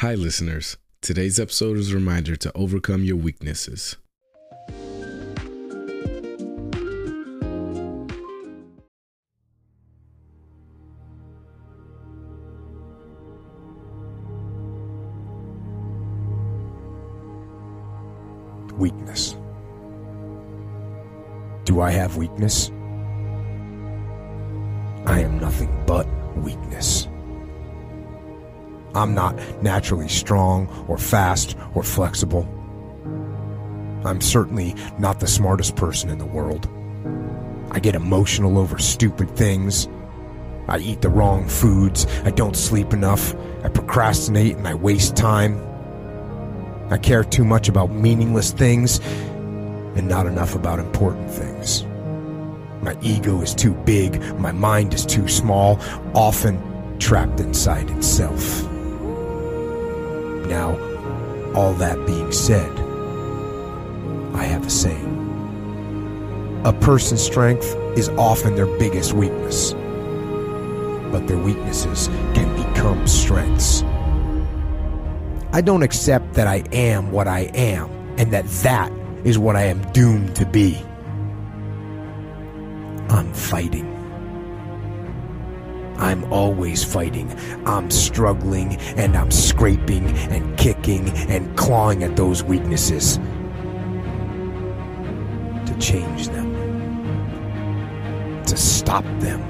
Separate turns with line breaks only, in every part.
Hi, listeners. Today's episode is a reminder to overcome your weaknesses.
Weakness. Do I have weakness? I am nothing but weakness. I'm not naturally strong or fast or flexible. I'm certainly not the smartest person in the world. I get emotional over stupid things. I eat the wrong foods. I don't sleep enough. I procrastinate and I waste time. I care too much about meaningless things and not enough about important things. My ego is too big. My mind is too small, often trapped inside itself. Now, all that being said, I have a saying. A person's strength is often their biggest weakness, but their weaknesses can become strengths. I don't accept that I am what I am and that that is what I am doomed to be. I'm fighting. I'm always fighting. I'm struggling and I'm scraping and kicking and clawing at those weaknesses to change them, to stop them.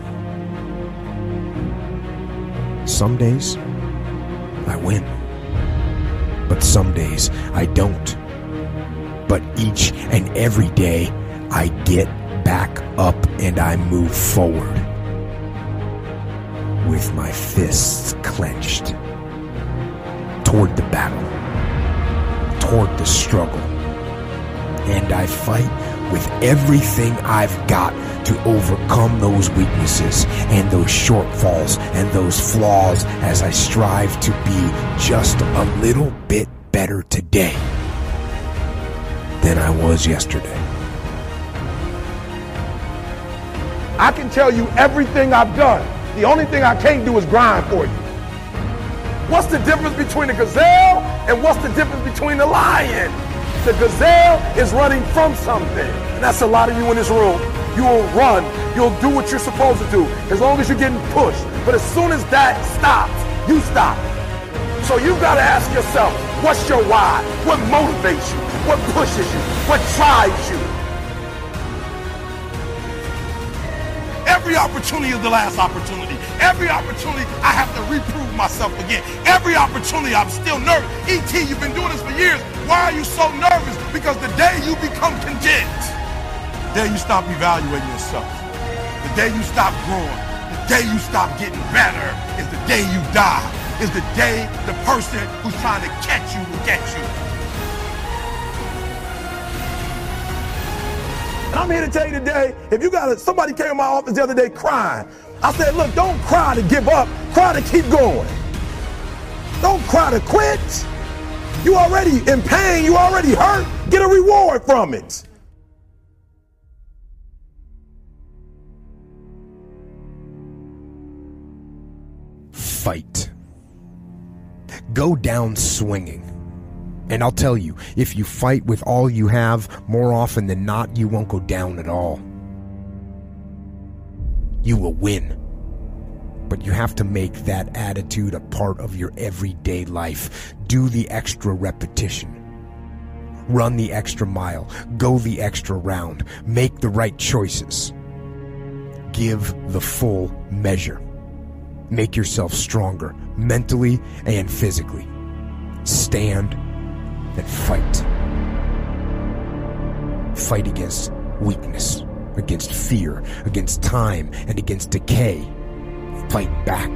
Some days I win, but some days I don't. But each and every day I get back up and I move forward with my fists clenched toward the battle, toward the struggle. And I fight with everything I've got to overcome those weaknesses and those shortfalls and those flaws as I strive to be just a little bit better today than I was yesterday.
I can tell you everything I've done. The only thing I can't do is grind for you. What's the difference between a gazelle and what's the difference between a lion? The gazelle is running from something. And that's a lot of you in this room. You will run. You'll do what you're supposed to do as long as you're getting pushed. But as soon as that stops, you stop. So you've got to ask yourself, what's your why? What motivates you? What pushes you? What drives you? Every opportunity is the last opportunity. Every opportunity, I have to reprove myself again. Every opportunity, I'm still nervous. E.T., you've been doing this for years. Why are you so nervous? Because the day you become content, the day you stop evaluating yourself, the day you stop growing, the day you stop getting better is the day you die. Is the day the person who's trying to catch you will get you. I'm here to tell you today, if you got a, somebody came in my office the other day crying, I said, look, don't cry to give up, cry to keep going. Don't cry to quit. You already in pain, you already hurt, get a reward from it.
Fight. Go down swinging. And I'll tell you, if you fight with all you have, more often than not, you won't go down at all. You will win. But you have to make that attitude a part of your everyday life. Do the extra repetition. Run the extra mile. Go the extra round. Make the right choices. Give the full measure. Make yourself stronger, mentally and physically. Stand and fight. Fight against weakness, against fear, against time, and against decay. Fight back.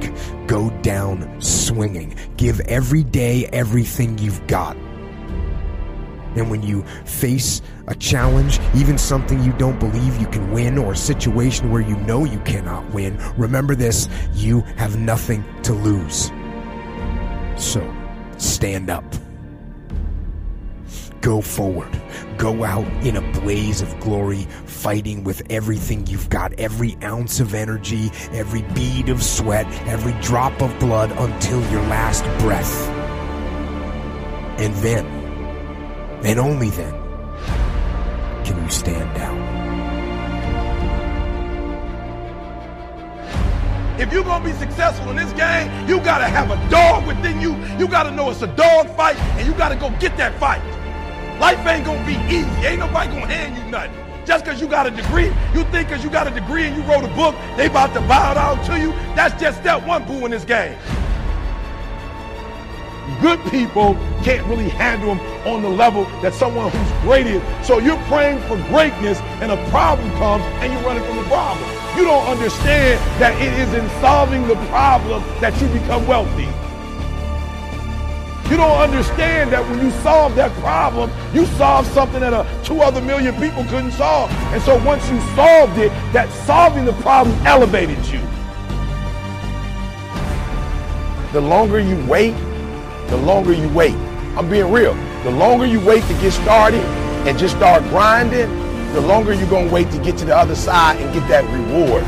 Go down swinging. Give every day everything you've got. And when you face a challenge, even something you don't believe you can win, or a situation where you know you cannot win, remember this you have nothing to lose. So, stand up. Go forward. Go out in a blaze of glory, fighting with everything you've got, every ounce of energy, every bead of sweat, every drop of blood until your last breath. And then, and only then, can you stand down.
If you're gonna be successful in this game, you gotta have a dog within you. You gotta know it's a dog fight, and you gotta go get that fight. Life ain't gonna be easy. Ain't nobody gonna hand you nothing. Just because you got a degree, you think because you got a degree and you wrote a book, they about to bow down to you. That's just step one, boo, in this game. Good people can't really handle them on the level that someone who's great is. So you're praying for greatness and a problem comes and you're running from the problem. You don't understand that it is in solving the problem that you become wealthy. You don't understand that when you solve that problem, you solve something that uh, two other million people couldn't solve. And so once you solved it, that solving the problem elevated you. The longer you wait, the longer you wait. I'm being real. The longer you wait to get started and just start grinding, the longer you're going to wait to get to the other side and get that reward.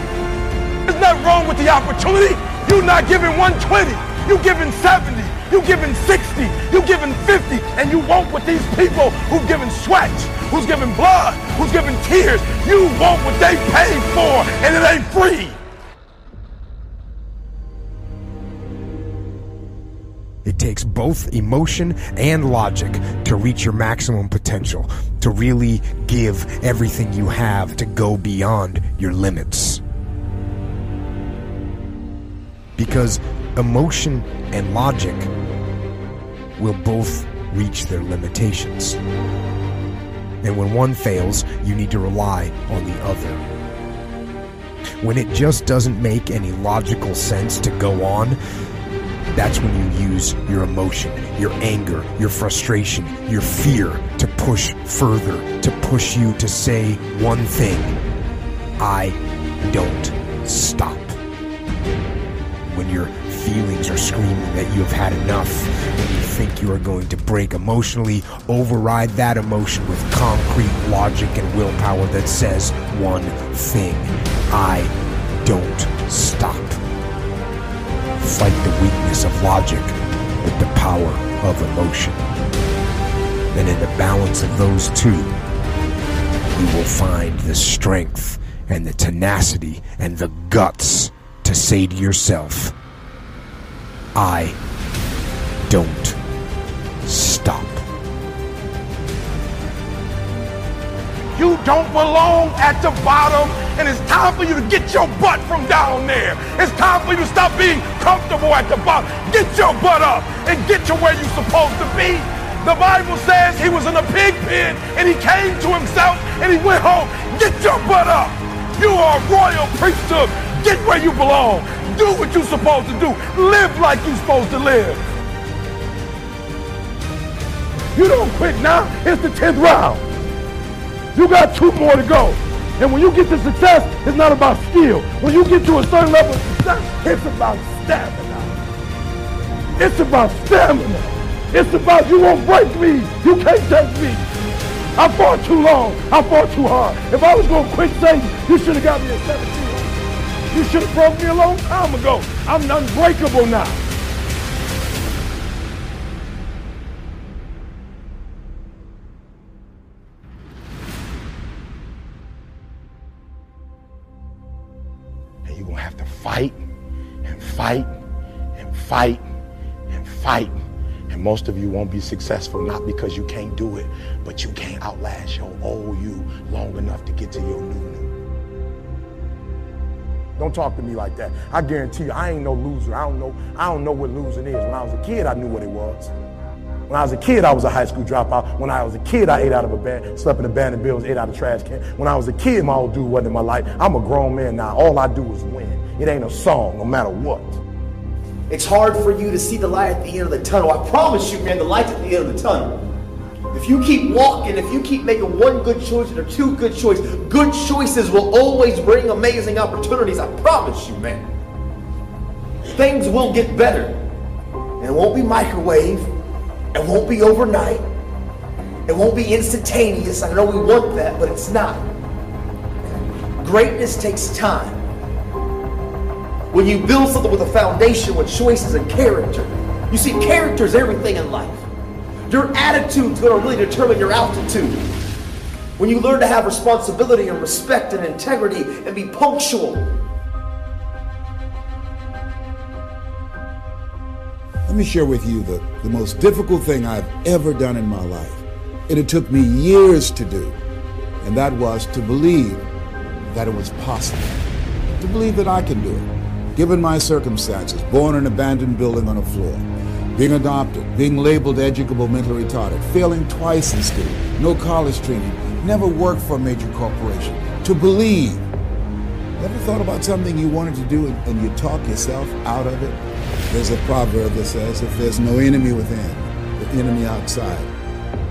There's nothing wrong with the opportunity. You're not giving 120. You're giving 70. You giving 60, you giving 50, and you want what these people who've given sweat, who's given blood, who's given tears, you want what they paid for, and it ain't free.
It takes both emotion and logic to reach your maximum potential, to really give everything you have to go beyond your limits. Because emotion and logic will both reach their limitations. And when one fails, you need to rely on the other. When it just doesn't make any logical sense to go on, that's when you use your emotion, your anger, your frustration, your fear to push further, to push you to say one thing I don't stop. Are screaming that you have had enough and you think you are going to break emotionally, override that emotion with concrete logic and willpower that says one thing I don't stop. Fight the weakness of logic with the power of emotion. And in the balance of those two, you will find the strength and the tenacity and the guts to say to yourself, I don't stop.
You don't belong at the bottom, and it's time for you to get your butt from down there. It's time for you to stop being comfortable at the bottom. Get your butt up and get to where you're supposed to be. The Bible says he was in a pig pen and he came to himself and he went home. Get your butt up. You are a royal priesthood. Get where you belong. Do what you're supposed to do. Live like you're supposed to live. You don't quit now. It's the 10th round. You got two more to go. And when you get to success, it's not about skill. When you get to a certain level of success, it's about stamina. It's about stamina. It's about you won't break me. You can't take me. I fought too long. I fought too hard. If I was going to quit Satan, you should have got me at 17. You should have broke me a long time ago. I'm unbreakable now. And you're going to have to fight and fight and fight and fight. And most of you won't be successful not because you can't do it, but you can't outlast your old you long enough to get to your new new. Don't talk to me like that. I guarantee you, I ain't no loser. I don't know. I don't know what losing is. When I was a kid, I knew what it was. When I was a kid, I was a high school dropout. When I was a kid, I ate out of a bed, slept in abandoned buildings, ate out of trash can. When I was a kid, my old dude wasn't in my life. I'm a grown man now. All I do is win. It ain't a song, no matter what.
It's hard for you to see the light at the end of the tunnel. I promise you, man, the light's at the end of the tunnel. If you keep walking, if you keep making one good choice or two good choices, good choices will always bring amazing opportunities. I promise you, man. Things will get better. And it won't be microwave. It won't be overnight. It won't be instantaneous. I know we want that, but it's not. Greatness takes time. When you build something with a foundation with choices and character, you see, character is everything in life. Your attitude's going to really determine your altitude. When you learn to have responsibility and respect and integrity and be punctual.
Let me share with you the, the most difficult thing I've ever done in my life. And it took me years to do. And that was to believe that it was possible. To believe that I can do it. Given my circumstances, born in an abandoned building on a floor, being adopted, being labeled educable mentally retarded, failing twice in school, no college training, never worked for a major corporation. To believe. Ever thought about something you wanted to do and, you talk yourself out of it? There's a proverb that says, if there's no enemy within, the enemy outside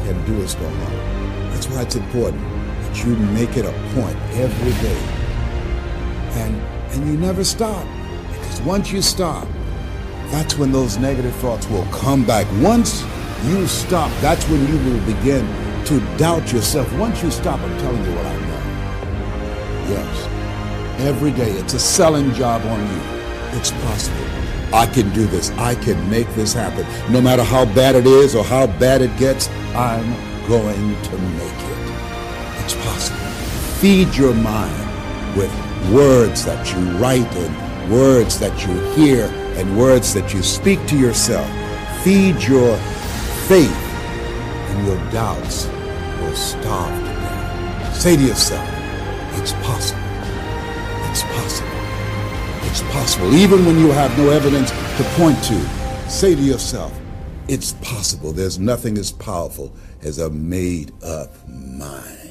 can do us no harm. That's why it's important that you make it a point every day. And, and you never stop. Because once you stop, that's when those negative thoughts will come back. Once you stop, that's when you will begin to doubt yourself. Once you stop, I'm telling you what I know. Yes. Every day, it's a selling job on you. It's possible. I can do this. I can make this happen. No matter how bad it is or how bad it gets, I'm going to make it. It's possible. Feed your mind with words that you write and words that you hear and words that you speak to yourself. Feed your faith and your doubts will starve to death. Say to yourself, it's possible. It's possible. It's possible. Even when you have no evidence to point to, say to yourself, it's possible. There's nothing as powerful as a made up mind.